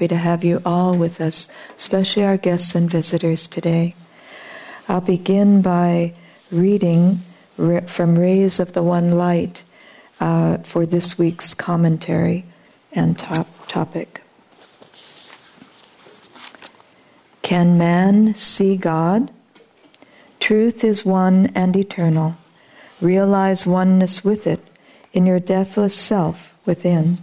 happy to have you all with us, especially our guests and visitors today. I'll begin by reading from Rays of the One Light uh, for this week's commentary and top topic. Can man see God? Truth is one and eternal. Realize oneness with it in your deathless self within.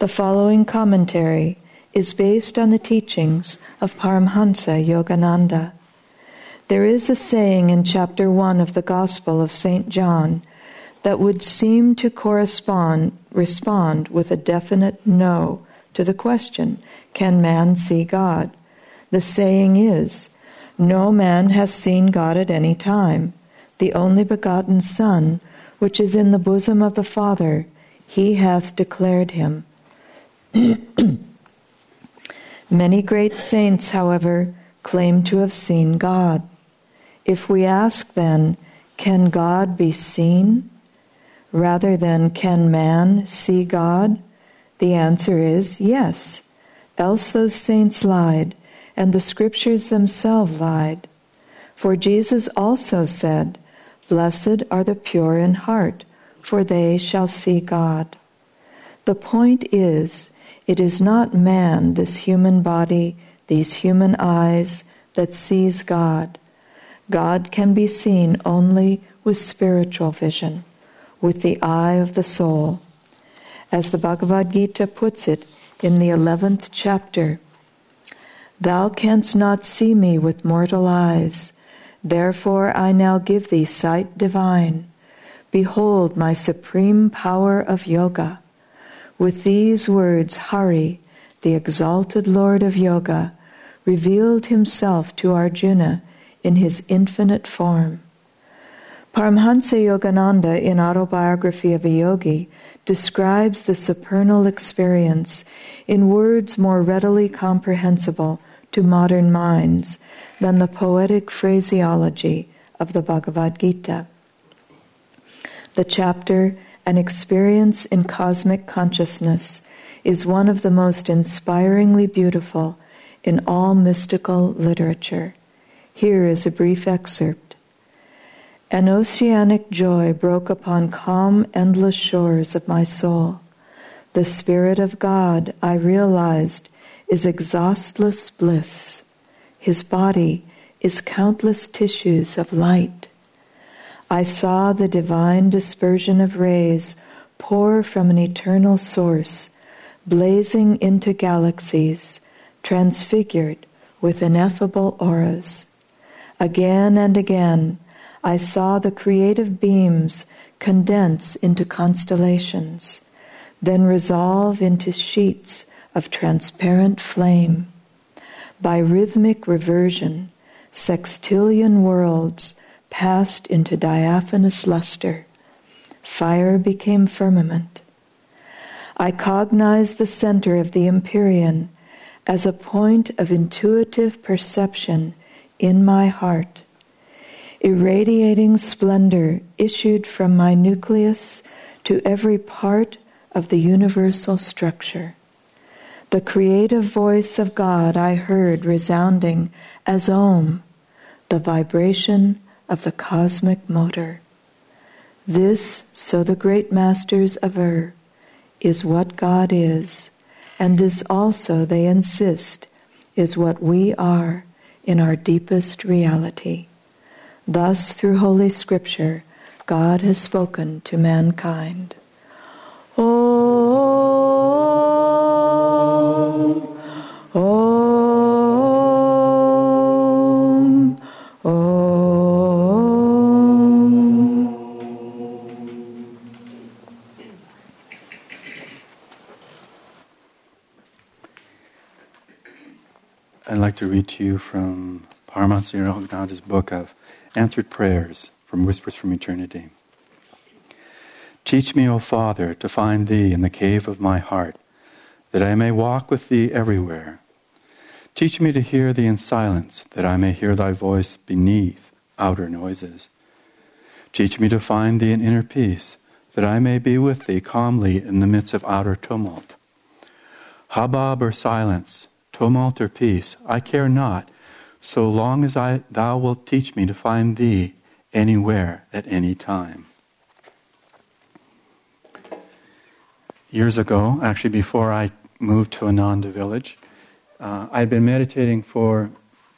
The following commentary is based on the teachings of Paramhansa Yogananda. There is a saying in chapter 1 of the Gospel of St. John that would seem to correspond respond with a definite no to the question, can man see God? The saying is, no man has seen God at any time. The only begotten Son, which is in the bosom of the Father, he hath declared him. Many great saints, however, claim to have seen God. If we ask then, can God be seen? Rather than can man see God? The answer is yes. Else those saints lied, and the scriptures themselves lied. For Jesus also said, Blessed are the pure in heart, for they shall see God. The point is, it is not man, this human body, these human eyes, that sees God. God can be seen only with spiritual vision, with the eye of the soul. As the Bhagavad Gita puts it in the 11th chapter, Thou canst not see me with mortal eyes, therefore I now give thee sight divine. Behold my supreme power of yoga. With these words, Hari, the exalted Lord of Yoga, revealed himself to Arjuna in his infinite form. Paramhansa Yogananda, in Autobiography of a Yogi, describes the supernal experience in words more readily comprehensible to modern minds than the poetic phraseology of the Bhagavad Gita. The chapter an experience in cosmic consciousness is one of the most inspiringly beautiful in all mystical literature. Here is a brief excerpt. An oceanic joy broke upon calm, endless shores of my soul. The Spirit of God, I realized, is exhaustless bliss. His body is countless tissues of light. I saw the divine dispersion of rays pour from an eternal source, blazing into galaxies, transfigured with ineffable auras. Again and again, I saw the creative beams condense into constellations, then resolve into sheets of transparent flame. By rhythmic reversion, sextillion worlds passed into diaphanous luster. Fire became firmament. I cognized the center of the Empyrean as a point of intuitive perception in my heart. Irradiating splendor issued from my nucleus to every part of the universal structure. The creative voice of God I heard resounding as Om, the vibration of the cosmic motor. This, so the great masters aver, is what God is, and this also, they insist, is what we are in our deepest reality. Thus, through Holy Scripture, God has spoken to mankind. Read to you from Paramahansa Yogananda's book of Answered Prayers from Whispers from Eternity. Teach me, O Father, to find Thee in the cave of my heart, that I may walk with Thee everywhere. Teach me to hear Thee in silence, that I may hear Thy voice beneath outer noises. Teach me to find Thee in inner peace, that I may be with Thee calmly in the midst of outer tumult. Hubbub or silence, tumult or peace, I care not, so long as I, thou wilt teach me to find thee anywhere at any time. Years ago, actually before I moved to Ananda village, uh, I'd been meditating for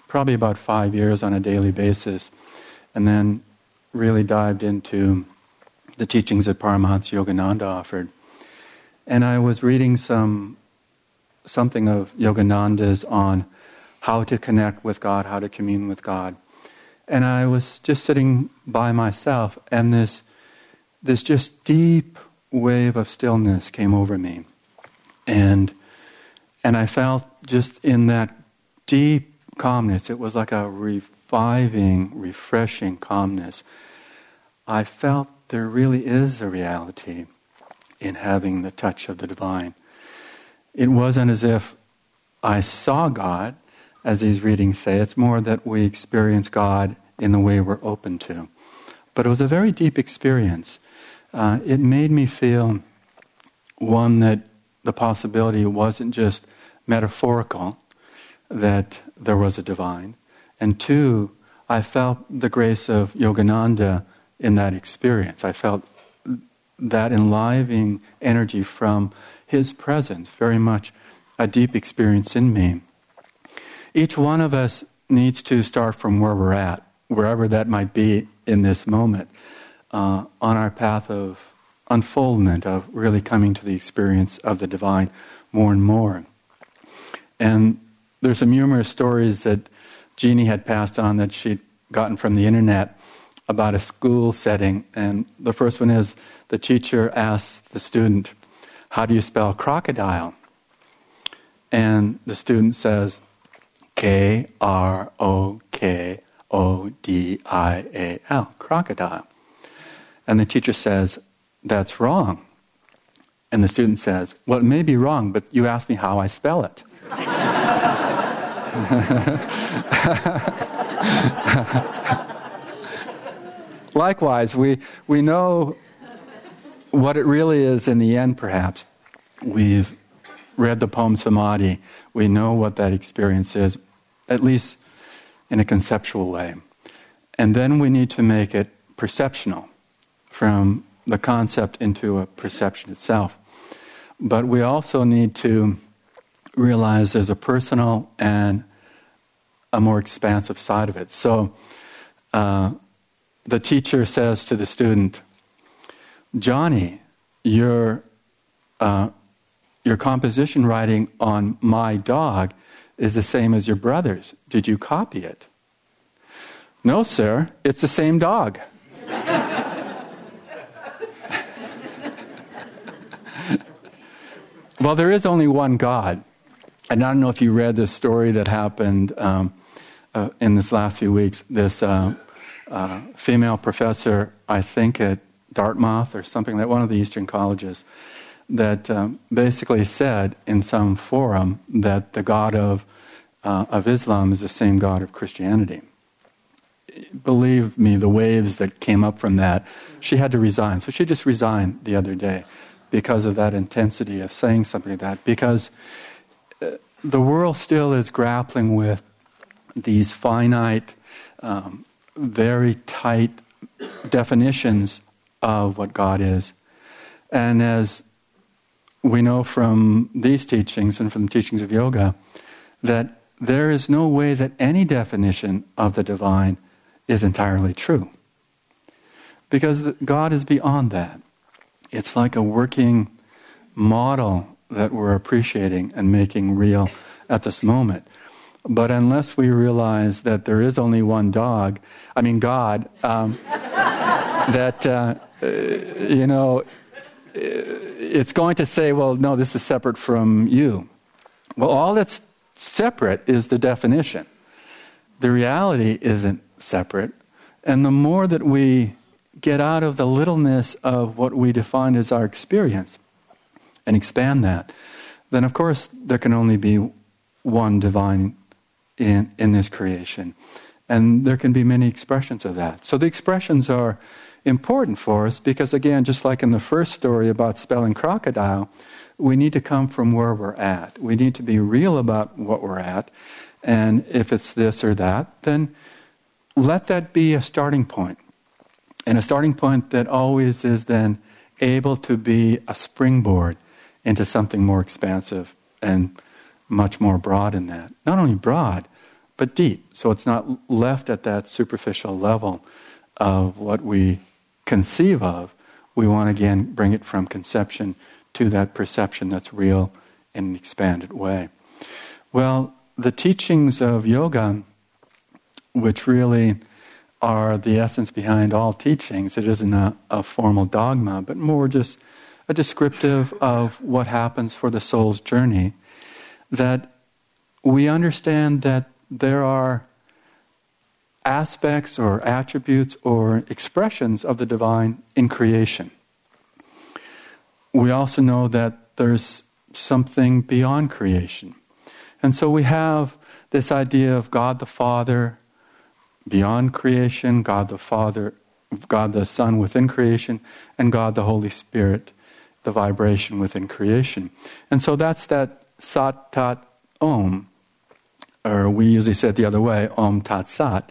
probably about five years on a daily basis, and then really dived into the teachings that Paramahansa Yogananda offered. And I was reading some something of Yogananda's on how to connect with God, how to commune with God. And I was just sitting by myself, and this, this just deep wave of stillness came over me. And, and I felt just in that deep calmness, it was like a reviving, refreshing calmness. I felt there really is a reality in having the touch of the divine. It wasn't as if I saw God, as these readings say. It's more that we experience God in the way we're open to. But it was a very deep experience. Uh, it made me feel, one, that the possibility wasn't just metaphorical, that there was a divine, and two, I felt the grace of Yogananda in that experience. I felt that enlivening energy from his presence, very much a deep experience in me. Each one of us needs to start from where we're at, wherever that might be in this moment, uh, on our path of unfoldment, of really coming to the experience of the divine more and more. And there's some humorous stories that Jeannie had passed on that she'd gotten from the internet about a school setting. And the first one is the teacher asks the student, How do you spell crocodile? And the student says, K R O K O D I A L, crocodile. And the teacher says, That's wrong. And the student says, Well, it may be wrong, but you asked me how I spell it. Likewise, we, we know what it really is in the end, perhaps. We've read the poem Samadhi. We know what that experience is, at least in a conceptual way. And then we need to make it perceptional from the concept into a perception itself. But we also need to realize there's a personal and a more expansive side of it. So uh, the teacher says to the student, Johnny, your, uh, your composition writing on my dog is the same as your brother's. Did you copy it? No, sir, it's the same dog. well, there is only one God. And I don't know if you read this story that happened um, uh, in this last few weeks. This uh, uh, female professor, I think at Dartmouth or something like one of the Eastern colleges, that um, basically said in some forum that the God of, uh, of Islam is the same God of Christianity. Believe me, the waves that came up from that, she had to resign. So she just resigned the other day because of that intensity of saying something like that. Because uh, the world still is grappling with these finite, um, very tight definitions of what God is. And as we know from these teachings and from the teachings of yoga, that there is no way that any definition of the divine is entirely true. Because God is beyond that. It's like a working model that we're appreciating and making real at this moment. But unless we realize that there is only one dog, I mean, God, um, that, uh, you know, uh, it's going to say, well, no, this is separate from you. Well, all that's separate is the definition. The reality isn't separate. And the more that we get out of the littleness of what we define as our experience and expand that, then of course there can only be one divine in, in this creation. And there can be many expressions of that. So the expressions are important for us because, again, just like in the first story about spelling crocodile, we need to come from where we're at. We need to be real about what we're at. And if it's this or that, then let that be a starting point. And a starting point that always is then able to be a springboard into something more expansive and much more broad in that. Not only broad, but deep. So it's not left at that superficial level of what we conceive of. We want to again bring it from conception to that perception that's real in an expanded way. Well, the teachings of yoga, which really are the essence behind all teachings, it isn't a, a formal dogma, but more just a descriptive of what happens for the soul's journey, that we understand that there are aspects or attributes or expressions of the divine in creation. We also know that there's something beyond creation. And so we have this idea of God the Father beyond creation, God the Father, God the Son within creation, and God the Holy Spirit, the vibration within creation. And so that's that Sat Tat Om, or we usually say it the other way, Om Tat Sat.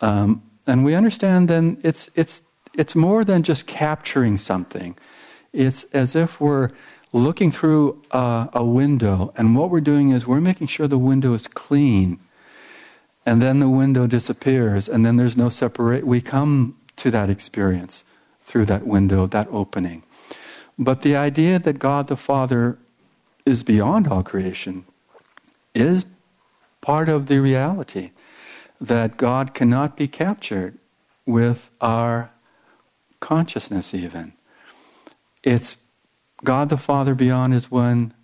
Um, and we understand then it's, it's, it's more than just capturing something. It's as if we're looking through a, a window, and what we're doing is we're making sure the window is clean. And then the window disappears, and then there's no separate. We come to that experience through that window, that opening. But the idea that God the Father is beyond all creation is part of the reality that God cannot be captured with our consciousness, even. It's God the Father beyond is when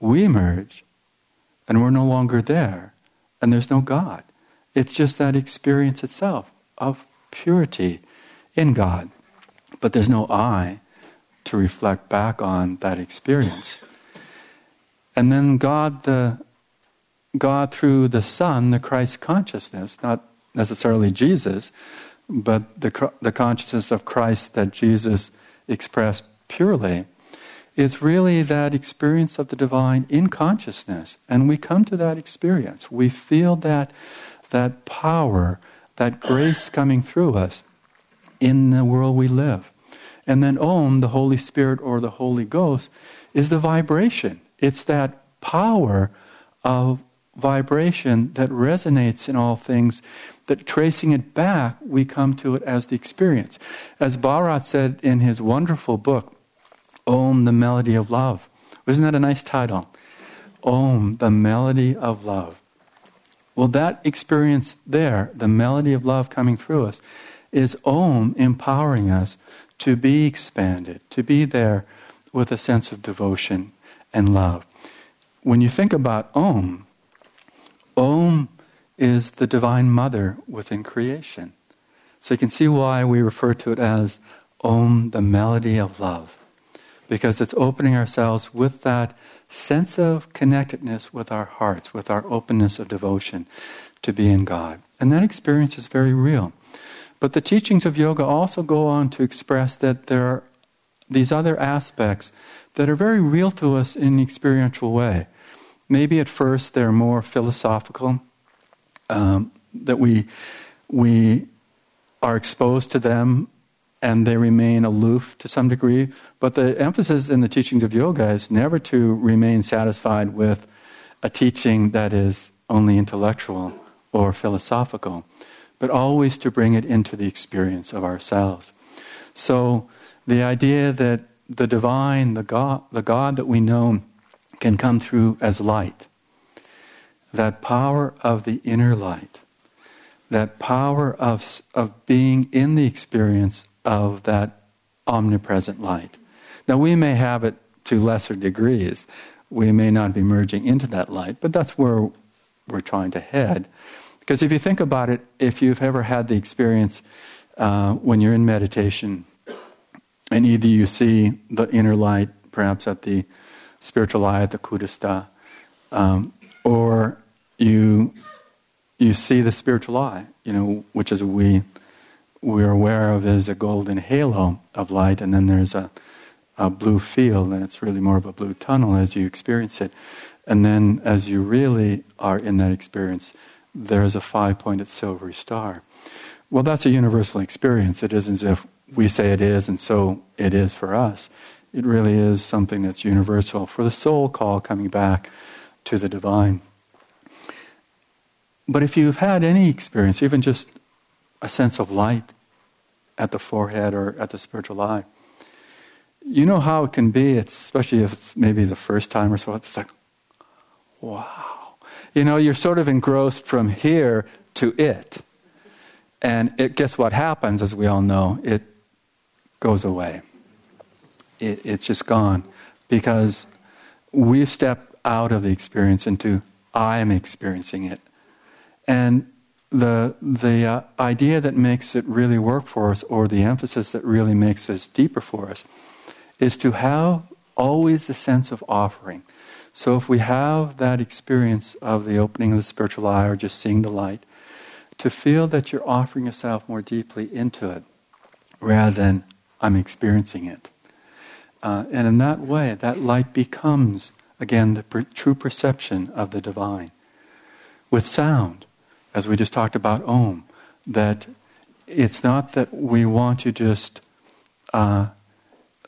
we emerge and we're no longer there and there's no God. It's just that experience itself of purity in God. But there's no I to reflect back on that experience. And then God, the God through the Son, the Christ consciousness, not necessarily Jesus, but the, the consciousness of Christ that Jesus expressed purely, it's really that experience of the divine in consciousness. And we come to that experience. We feel that, that power, that grace coming through us in the world we live. And then Om, the Holy Spirit or the Holy Ghost, is the vibration. It's that power of vibration that resonates in all things that tracing it back, we come to it as the experience. As Bharat said in his wonderful book, Om, the Melody of Love. Isn't that a nice title? Om, the Melody of Love. Well, that experience there, the melody of love coming through us, is Om empowering us to be expanded, to be there with a sense of devotion and love. When you think about Om, Om is the Divine Mother within creation. So you can see why we refer to it as Om, the melody of love, because it's opening ourselves with that sense of connectedness with our hearts, with our openness of devotion to be in God. And that experience is very real. But the teachings of yoga also go on to express that there are these other aspects that are very real to us in an experiential way. Maybe at first they're more philosophical, um, that we, we are exposed to them and they remain aloof to some degree. But the emphasis in the teachings of yoga is never to remain satisfied with a teaching that is only intellectual or philosophical, but always to bring it into the experience of ourselves. So the idea that the divine, the God, the God that we know, can come through as light that power of the inner light, that power of, of being in the experience of that omnipresent light. Now, we may have it to lesser degrees. We may not be merging into that light, but that's where we're trying to head. Because if you think about it, if you've ever had the experience uh, when you're in meditation, and either you see the inner light, perhaps at the spiritual eye, the kutastha, um, or you you see the spiritual eye, you know, which is we we're aware of is a golden halo of light, and then there's a, a blue field, and it's really more of a blue tunnel as you experience it. And then, as you really are in that experience, there's a five pointed silvery star. Well, that's a universal experience. It isn't as if we say it is, and so it is for us. It really is something that's universal for the soul call coming back to the divine. But if you've had any experience, even just a sense of light at the forehead or at the spiritual eye, you know how it can be, it's, especially if it's maybe the first time or so, it's like, wow. You know, you're sort of engrossed from here to it. And it, guess what happens, as we all know? It goes away. It, it's just gone. Because we've stepped out of the experience into I am experiencing it. And the, the uh, idea that makes it really work for us, or the emphasis that really makes this deeper for us, is to have always the sense of offering. So if we have that experience of the opening of the spiritual eye or just seeing the light, to feel that you're offering yourself more deeply into it rather than I'm experiencing it. Uh, and in that way, that light becomes, again, the per- true perception of the divine. With sound, as we just talked about Om, that it's not that we want to just uh,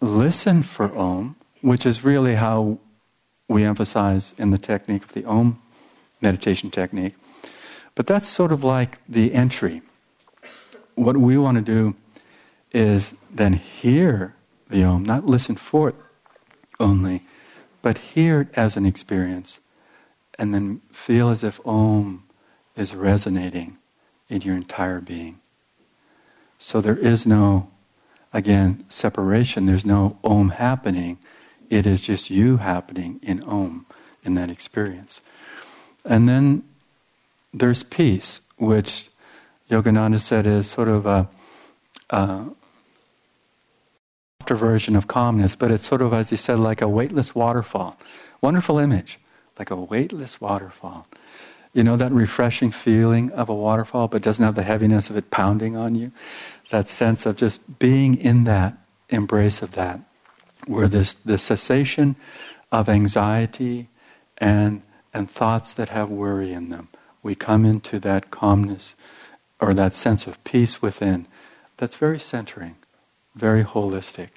listen for Om, which is really how we emphasize in the technique of the Om meditation technique. But that's sort of like the entry. What we want to do is then hear the Om, not listen for it only, but hear it as an experience, and then feel as if Om is resonating in your entire being. So there is no, again, separation. There's no Om happening. It is just you happening in Om, in that experience. And then there's peace, which Yogananda said is sort of a, a version of calmness, but it's sort of, as you said, like a weightless waterfall. Wonderful image, like a weightless waterfall. You know that refreshing feeling of a waterfall, but doesn't have the heaviness of it pounding on you? That sense of just being in that embrace of that where this the cessation of anxiety and and thoughts that have worry in them. We come into that calmness or that sense of peace within that's very centering, very holistic.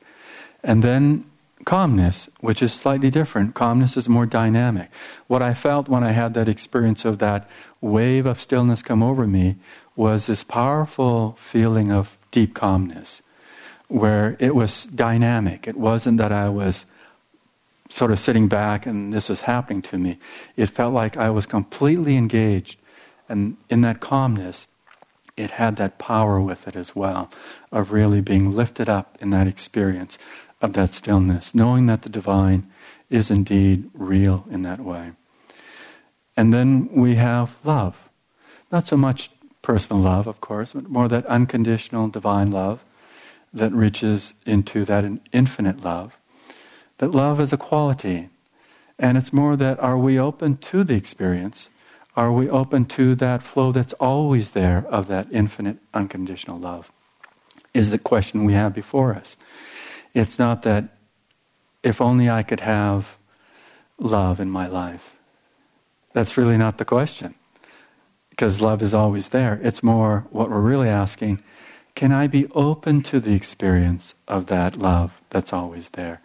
And then calmness, which is slightly different. Calmness is more dynamic. What I felt when I had that experience of that wave of stillness come over me was this powerful feeling of deep calmness where it was dynamic. It wasn't that I was sort of sitting back and this was happening to me. It felt like I was completely engaged. And in that calmness, it had that power with it as well of really being lifted up in that experience of that stillness, knowing that the divine is indeed real in that way. And then we have love. Not so much personal love, of course, but more that unconditional divine love that reaches into that infinite love. That love is a quality. And it's more that are we open to the experience? Are we open to that flow that's always there of that infinite unconditional love? Is the question we have before us. It's not that if only I could have love in my life. That's really not the question. Because love is always there. It's more what we're really asking can I be open to the experience of that love that's always there?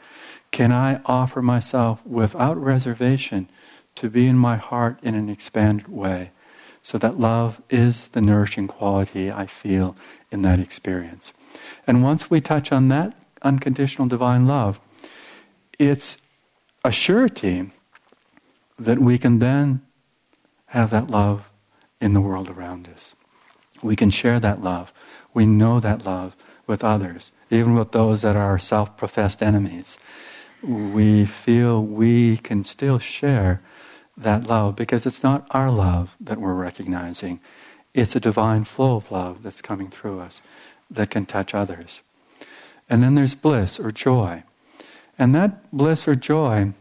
Can I offer myself without reservation to be in my heart in an expanded way so that love is the nourishing quality I feel in that experience? And once we touch on that unconditional divine love, it's a surety that we can then have that love in the world around us. We can share that love we know that love with others, even with those that are self professed enemies. We feel we can still share that love because it's not our love that we're recognizing. It's a divine flow of love that's coming through us that can touch others. And then there's bliss or joy. And that bliss or joy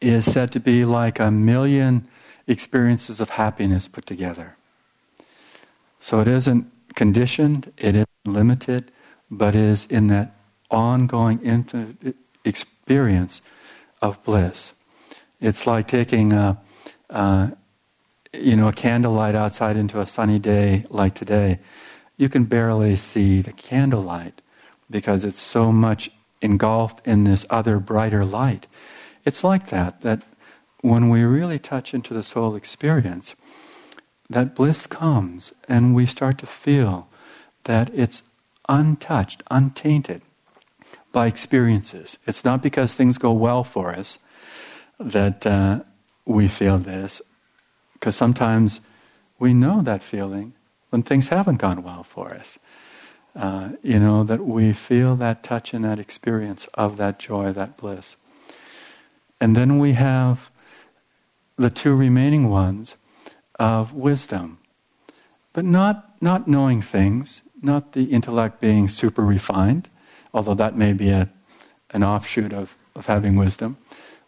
is said to be like a million experiences of happiness put together. So it isn't conditioned, it isn't limited, but is in that ongoing intimate experience of bliss. It's like taking a, you know, a candlelight outside into a sunny day like today. You can barely see the candlelight because it's so much engulfed in this other brighter light. It's like that, that when we really touch into the soul experience, that bliss comes and we start to feel that it's untouched, untainted by experiences. It's not because things go well for us that uh, we feel this, because sometimes we know that feeling when things haven't gone well for us. Uh, you know, that we feel that touch and that experience of that joy, that bliss. And then we have the two remaining ones of wisdom, but not, not knowing things, not the intellect being super refined, although that may be a, an offshoot of, of having wisdom,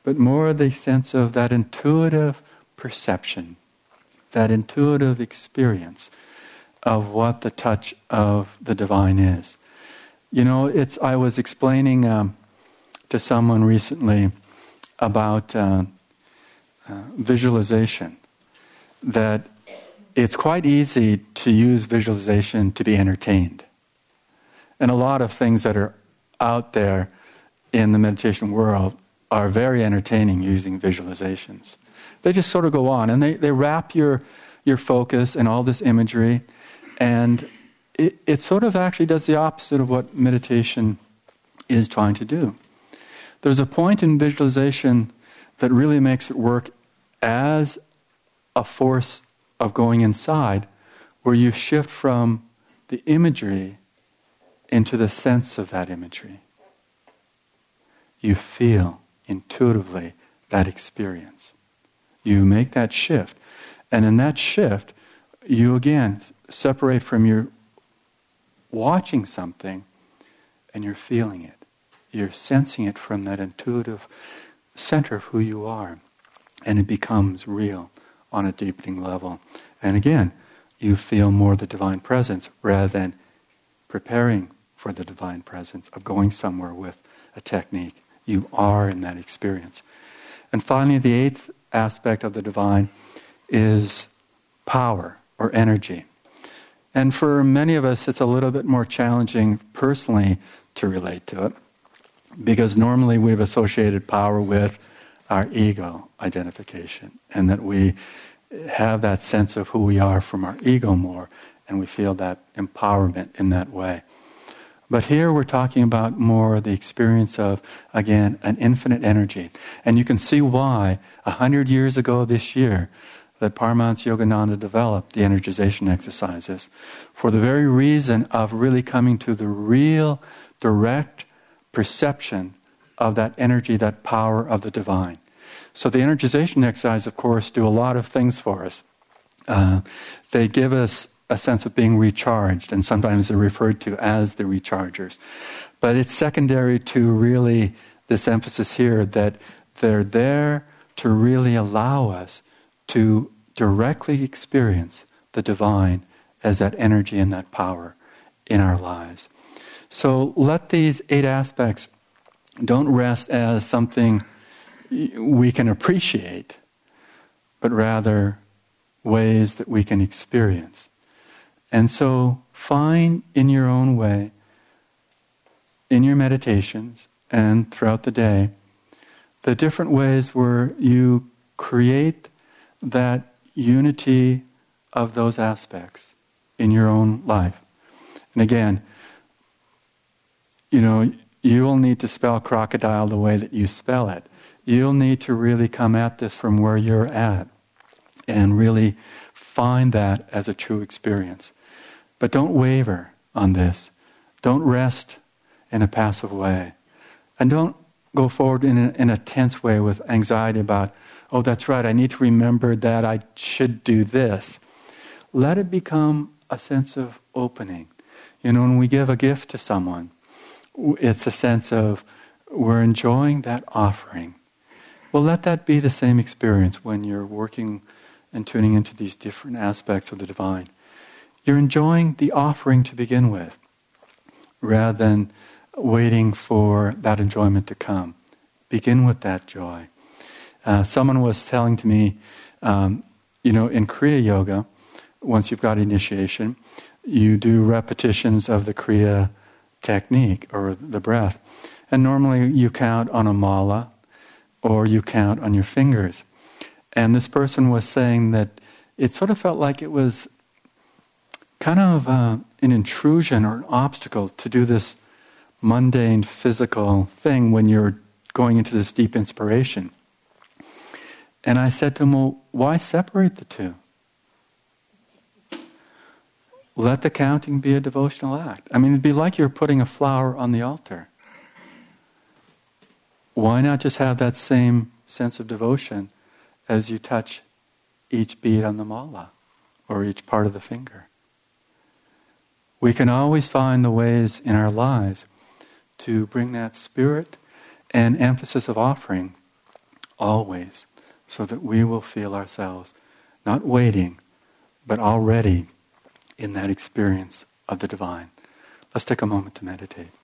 but more the sense of that intuitive perception, that intuitive experience of what the touch of the divine is. You know, it's, I was explaining um, to someone recently about uh, uh, visualization, that it's quite easy to use visualization to be entertained. And a lot of things that are out there in the meditation world are very entertaining using visualizations. They just sort of go on and they, they wrap your, your focus in all this imagery, and it, it sort of actually does the opposite of what meditation is trying to do. There's a point in visualization that really makes it work as a force of going inside, where you shift from the imagery into the sense of that imagery. You feel intuitively that experience. You make that shift. And in that shift, you again separate from your watching something and you're feeling it. You're sensing it from that intuitive center of who you are. And it becomes real on a deepening level. And again, you feel more the divine presence rather than preparing for the divine presence of going somewhere with a technique. You are in that experience. And finally, the eighth aspect of the divine is power or energy. And for many of us, it's a little bit more challenging personally to relate to it because normally we've associated power with our ego identification and that we have that sense of who we are from our ego more, and we feel that empowerment in that way. But here we're talking about more the experience of, again, an infinite energy. And you can see why, a hundred years ago this year, that Paramahansa Yogananda developed the energization exercises for the very reason of really coming to the real, direct perception of that energy, that power of the divine. So the energization exercises, of course, do a lot of things for us. Uh, they give us a sense of being recharged, and sometimes they're referred to as the rechargers. But it's secondary to really this emphasis here that they're there to really allow us to directly experience the divine as that energy and that power in our lives. So let these eight aspects don't rest as something we can appreciate, but rather ways that we can experience. And so find in your own way, in your meditations and throughout the day, the different ways where you create that unity of those aspects in your own life. And again, you know, you will need to spell crocodile the way that you spell it you'll need to really come at this from where you're at and really find that as a true experience. But don't waver on this. Don't rest in a passive way. And don't go forward in a, in a tense way with anxiety about, oh, that's right, I need to remember that I should do this. Let it become a sense of opening. You know, when we give a gift to someone, it's a sense of we're enjoying that offering. Well, let that be the same experience when you're working and tuning into these different aspects of the divine. You're enjoying the offering to begin with. rather than waiting for that enjoyment to come. Begin with that joy. Uh, someone was telling to me, um, you know, in Kriya Yoga, once you've got initiation, you do repetitions of the Kriya technique or the breath. And normally you count on a mala or you count on your fingers. And this person was saying that it sort of felt like it was kind of uh, an intrusion or an obstacle to do this mundane physical thing when you're going into this deep inspiration. And I said to him, Well, why separate the two? Let the counting be a devotional act. I mean, it'd be like you're putting a flower on the altar. Why not just have that same sense of devotion as you touch each bead on the mala or each part of the finger? We can always find the ways in our lives to bring that spirit and emphasis of offering always so that we will feel ourselves not waiting, but already in that experience of the divine. Let's take a moment to meditate.